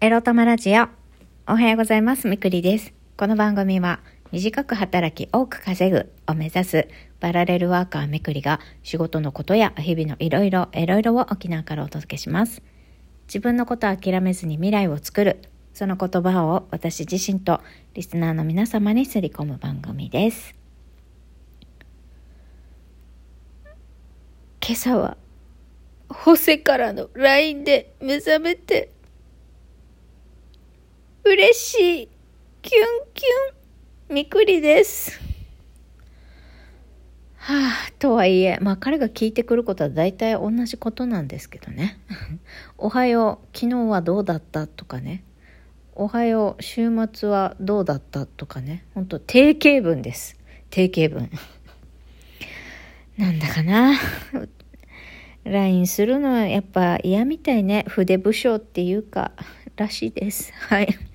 エロ玉ラジオ。おはようございます。みくりです。この番組は、短く働き多く稼ぐを目指すパラレルワーカーめくりが仕事のことや日々のいろいろ、いろいろを沖縄からお届けします。自分のことを諦めずに未来を作る。その言葉を私自身とリスナーの皆様にすり込む番組です。今朝は、ホセからの LINE で目覚めて、嬉しい、キュンキュン、みくりです。はあ、とはいえ、まあ彼が聞いてくることは大体同じことなんですけどね。おはよう、昨日はどうだったとかね。おはよう、週末はどうだったとかね。ほんと定型文です。定型文。なんだかな。LINE するのはやっぱ嫌みたいね。筆武将っていうか、らしいです。はい。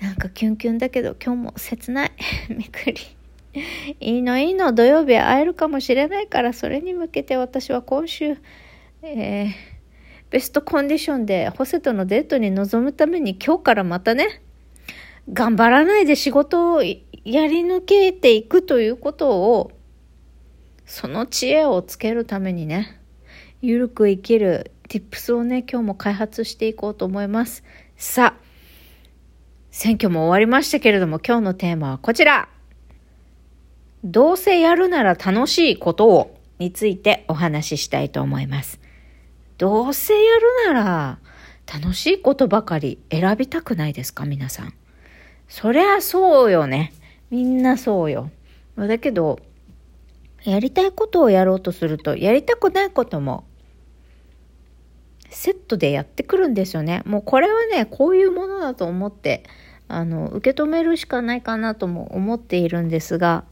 なんかキュンキュンだけど今日も切ない。みくり。いいのいいの。土曜日会えるかもしれないから、それに向けて私は今週、えー、ベストコンディションでホセとのデートに臨むために今日からまたね、頑張らないで仕事をやり抜けていくということを、その知恵をつけるためにね、ゆるく生きる tips をね、今日も開発していこうと思います。さあ、選挙も終わりましたけれども、今日のテーマはこちら。どうせやるなら楽しいことをについてお話ししたいと思います。どうせやるなら楽しいことばかり選びたくないですか皆さん。そりゃそうよね。みんなそうよ。だけど、やりたいことをやろうとすると、やりたくないこともセットでやってくるんですよね。もうこれはね、こういうものだと思って、あの、受け止めるしかないかなとも思っているんですが、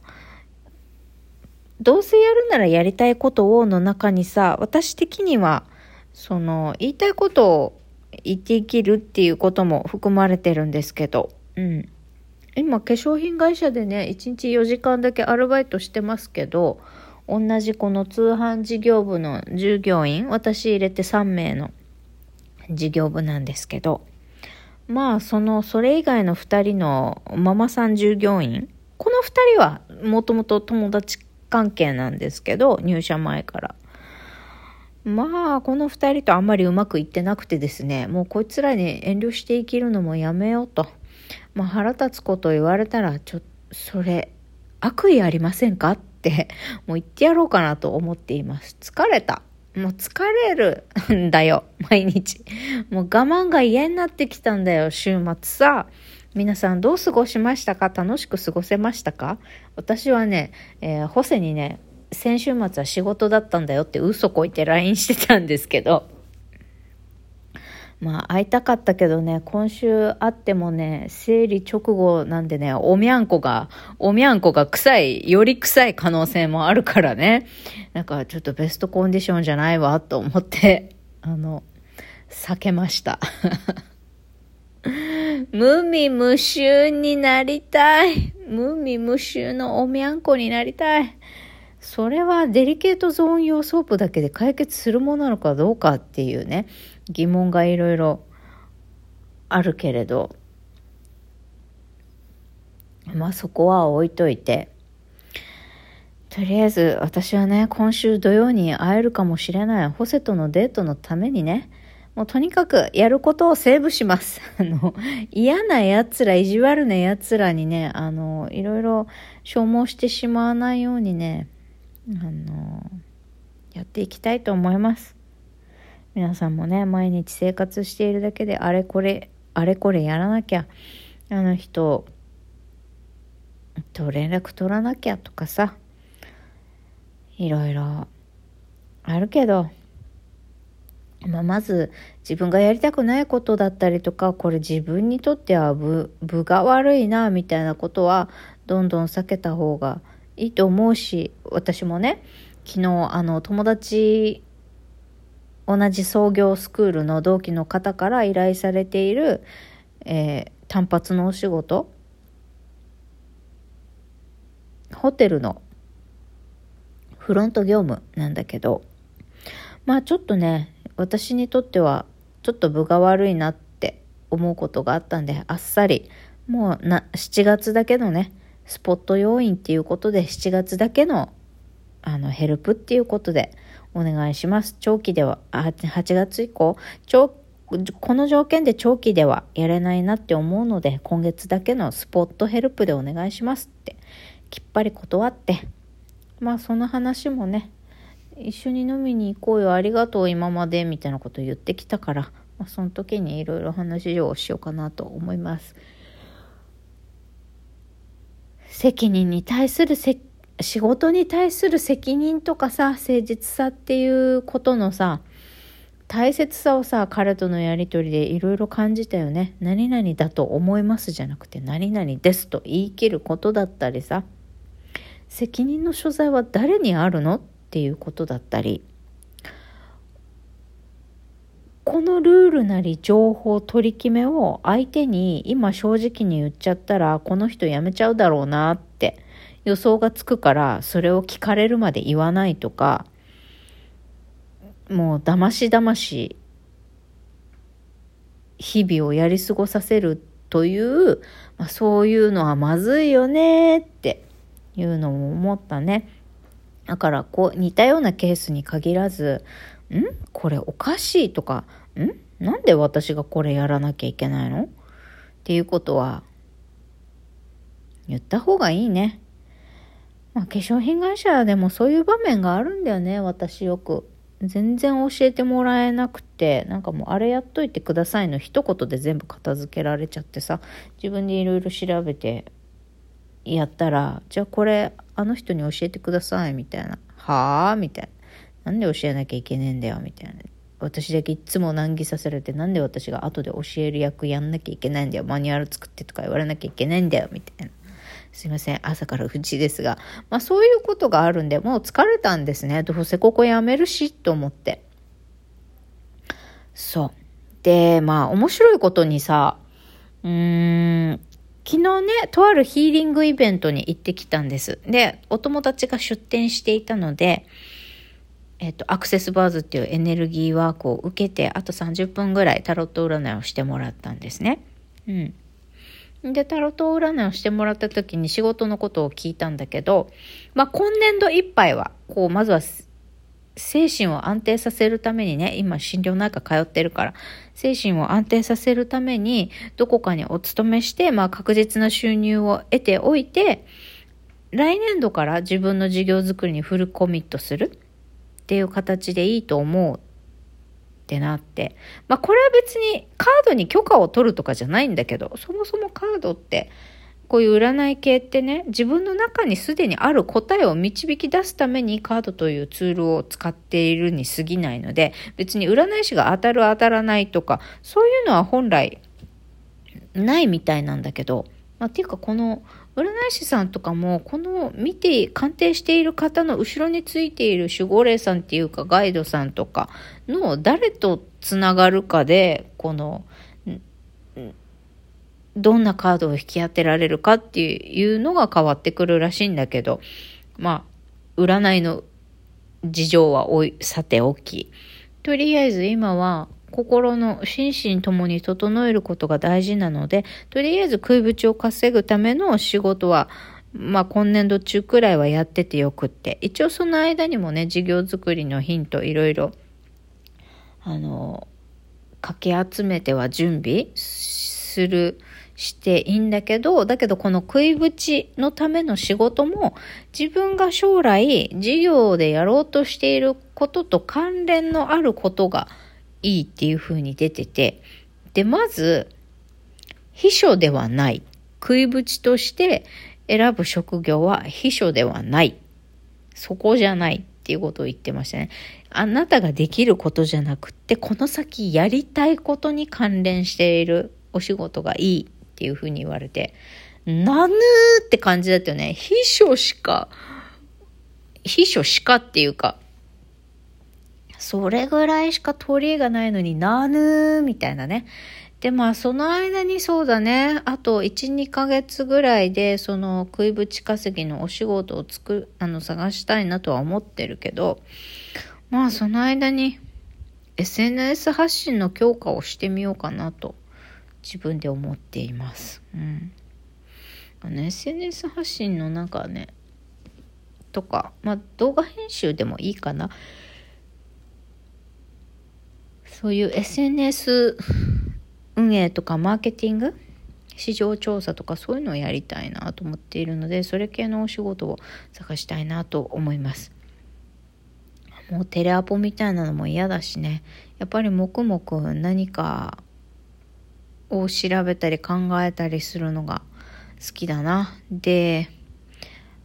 どうせやるならやりたいことをの中にさ、私的には、その、言いたいことを言って生きるっていうことも含まれてるんですけど、うん。今、化粧品会社でね、1日4時間だけアルバイトしてますけど、同じこの通販事業部の従業員、私入れて3名の事業部なんですけど、まあ、その、それ以外の2人のママさん従業員、この2人はもともと友達関係なんですけど、入社前から。まあ、この2人とあんまりうまくいってなくてですね、もうこいつらに遠慮して生きるのもやめようと。まあ、腹立つこと言われたら、ちょ、それ、悪意ありませんか？って、もう言ってやろうかなと思っています。疲れた。もう疲れるんだよ、毎日。もう我慢が嫌になってきたんだよ、週末さ。皆さんどう過ごしましたか？楽しく過ごせましたか？私はね、えー、ホセにね、先週末は仕事だったんだよって嘘こいて LINE してたんですけど、まあ会いたかったけどね、今週会ってもね、生理直後なんでね、おみゃんこが、おみゃんこが臭い、より臭い可能性もあるからね。なんかちょっとベストコンディションじゃないわと思って、あの、避けました。無味無臭になりたい。無味無臭のおみゃんこになりたい。それはデリケートゾーン用ソープだけで解決するものなのかどうかっていうね、疑問がいろいろあるけれど、まあそこは置いといて、とりあえず私はね、今週土曜に会えるかもしれないホセとのデートのためにね、もうとにかくやることをセーブします。あの、嫌な奴ら、意地悪な奴らにね、あの、いろいろ消耗してしまわないようにね、あの、やっていきたいと思います。皆さんもね、毎日生活しているだけで、あれこれ、あれこれやらなきゃ、あの人と連絡取らなきゃとかさ、いろいろあるけど、まあ、まず自分がやりたくないことだったりとかこれ自分にとっては部部が悪いなみたいなことはどんどん避けた方がいいと思うし私もね昨日あの友達同じ創業スクールの同期の方から依頼されている、えー、単発のお仕事。ホテルのフロント業務なんだけど。まあちょっとね私にとってはちょっと分が悪いなって思うことがあったんで、あっさり、もうな、7月だけのね、スポット要員っていうことで、7月だけの、あの、ヘルプっていうことで、お願いします。長期では、8月以降、長この条件で長期ではやれないなって思うので、今月だけのスポットヘルプでお願いしますって、きっぱり断って、まあその話もね、一緒に飲みに行こうよ、ありがとう今まで、みたいなこと言ってきたから、まあ、その時にいろいろ話をしようかなと思います。責任に対するせ仕事に対する責任とかさ、誠実さっていうことのさ、大切さをさ、彼とのやりとりでいろいろ感じたよね。何々だと思いますじゃなくて、何々ですと言い切ることだったりさ、責任の所在は誰にあるのっていうことだったり、このルールなり情報取り決めを相手に今正直に言っちゃったらこの人辞めちゃうだろうなって予想がつくからそれを聞かれるまで言わないとかもうだましだまし日々をやり過ごさせるという、まあ、そういうのはまずいよねっていうのも思ったね。だからこう似たようなケースに限らず、ん？これおかしいとか、ん？なんで私がこれやらなきゃいけないの？っていうことは言った方がいいね。まあ、化粧品会社でもそういう場面があるんだよね、私よく。全然教えてもらえなくて、なんかもうあれやっといてくださいの一言で全部片付けられちゃってさ、自分でいろいろ調べてやったら、じゃあこれあの人に教えてくださいみたいな。はあみたいな。なんで教えなきゃいけねえんだよみたいな。私だけいつも難儀させられて、なんで私が後で教える役やんなきゃいけないんだよ。マニュアル作ってとか言われなきゃいけないんだよみたいな。すいません。朝から藤ですが。まあそういうことがあるんで、もう疲れたんですね。どうせここやめるし、と思って。そう。で、まあ面白いことにさ、うーん、昨日ね、とあるヒーリングイベントに行ってきたんです。で、お友達が出店していたので、えっ、と、アクセスバーズっていうエネルギーワークを受けて、あと30分ぐらいタロット占いをしてもらったんですね。うん。で、タロット占いをしてもらった時に仕事のことを聞いたんだけど、まあ、今年度いっぱいは、こう、まずは、精神を安定させるためにね、今心療内科通ってるから、精神を安定させるために、どこかにお勤めして、まあ、確実な収入を得ておいて、来年度から自分の事業づくりにフルコミットするっていう形でいいと思う。ってなって。まあこれは別にカードに許可を取るとかじゃないんだけど、そもそもカードって、こういう占い系ってね、自分の中にすでにある答えを導き出すためにカードというツールを使っているに過ぎないので、別に占い師が当たる当たらないとか、そういうのは本来ないみたいなんだけど、まあ、っていうかこの占い師さんとかも、この見て、鑑定している方の後ろについている守護霊さんっていうかガイドさんとかの誰とつながるかで、この、どんなカードを引き当てられるかっていうのが変わってくるらしいんだけど、まあ、占いの事情はおい、さておき、とりあえず今は心の心身ともに整えることが大事なので、とりあえず食いぶちを稼ぐための仕事は、まあ今年度中くらいはやっててよくって、一応その間にもね、事業作りのヒントいろいろ、あの、かき集めては準備する、していいんだけど、だけどこの食いぶちのための仕事も自分が将来事業でやろうとしていることと関連のあることがいいっていう風に出てて、で、まず、秘書ではない。食いぶちとして選ぶ職業は秘書ではない。そこじゃないっていうことを言ってましたね。あなたができることじゃなくって、この先やりたいことに関連しているお仕事がいいっていうふうに言われて、なぬーって感じだったよね。秘書しか、秘書しかっていうか、それぐらいしか取り柄がないのになぬーみたいなね。で、まあ、その間にそうだね、あと1、2ヶ月ぐらいで、その食いぶち稼ぎのお仕事をつく、あの、探したいなとは思ってるけど、まあ、その間に、SNS 発信の強化をしてみようかなと自分で思っています。うん。あの SNS 発信のなんかね、とか、まあ動画編集でもいいかな。そういう SNS 運営とかマーケティング？市場調査とかそういうのをやりたいなと思っているのでそれ系のお仕事を探したいなと思います。もうテレアポみたいなのも嫌だしね。やっぱり黙々何かを調べたり考えたりするのが好きだな。で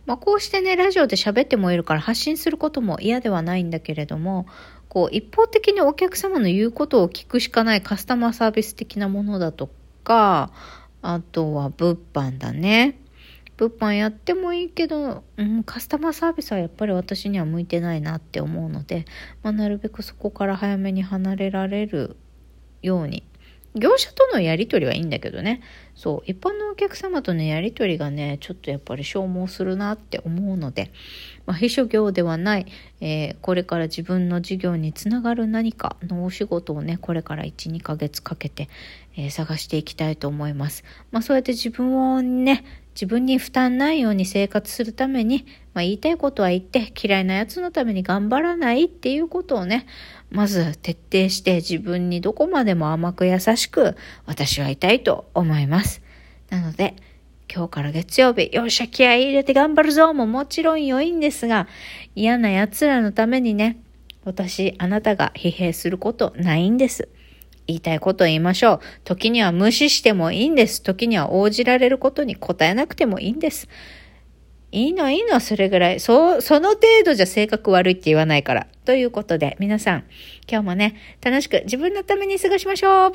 まあ、こうしてね、ラジオで喋ってもいるから発信することも嫌ではないんだけれども、こう、一方的にお客様の言うことを聞くしかないカスタマーサービス的なものだとか、あとは物販だね。物販やってもいいけど、うん、カスタマーサービスはやっぱり私には向いてないなって思うので、まあ、なるべくそこから早めに離れられるように業者とのやり取りはいいんだけどね。そう、一般のお客様とのやり取りがね、ちょっとやっぱり消耗するなって思うので、まあ、秘書業ではない、えー、これから自分の事業につながる何かのお仕事をね、これから1、2ヶ月かけて、えー、探していきたいと思います。まあ、そうやって自分をね、自分に負担ないように生活するために、まあ、言いたいことは言って嫌いなやつのために頑張らないっていうことをね、まず徹底して自分にどこまでも甘く優しく私はいたいと思います。なので、今日から月曜日、よっしゃ気合い入れて頑張るぞももちろん良いんですが、嫌な奴らのためにね、私、あなたが疲弊することないんです。言いたいことを言いましょう。時には無視してもいいんです。時には応じられることに答えなくてもいいんです。いいのいいの、それぐらい。そう、その程度じゃ性格悪いって言わないから。ということで、皆さん、今日もね、楽しく自分のために過ごしましょう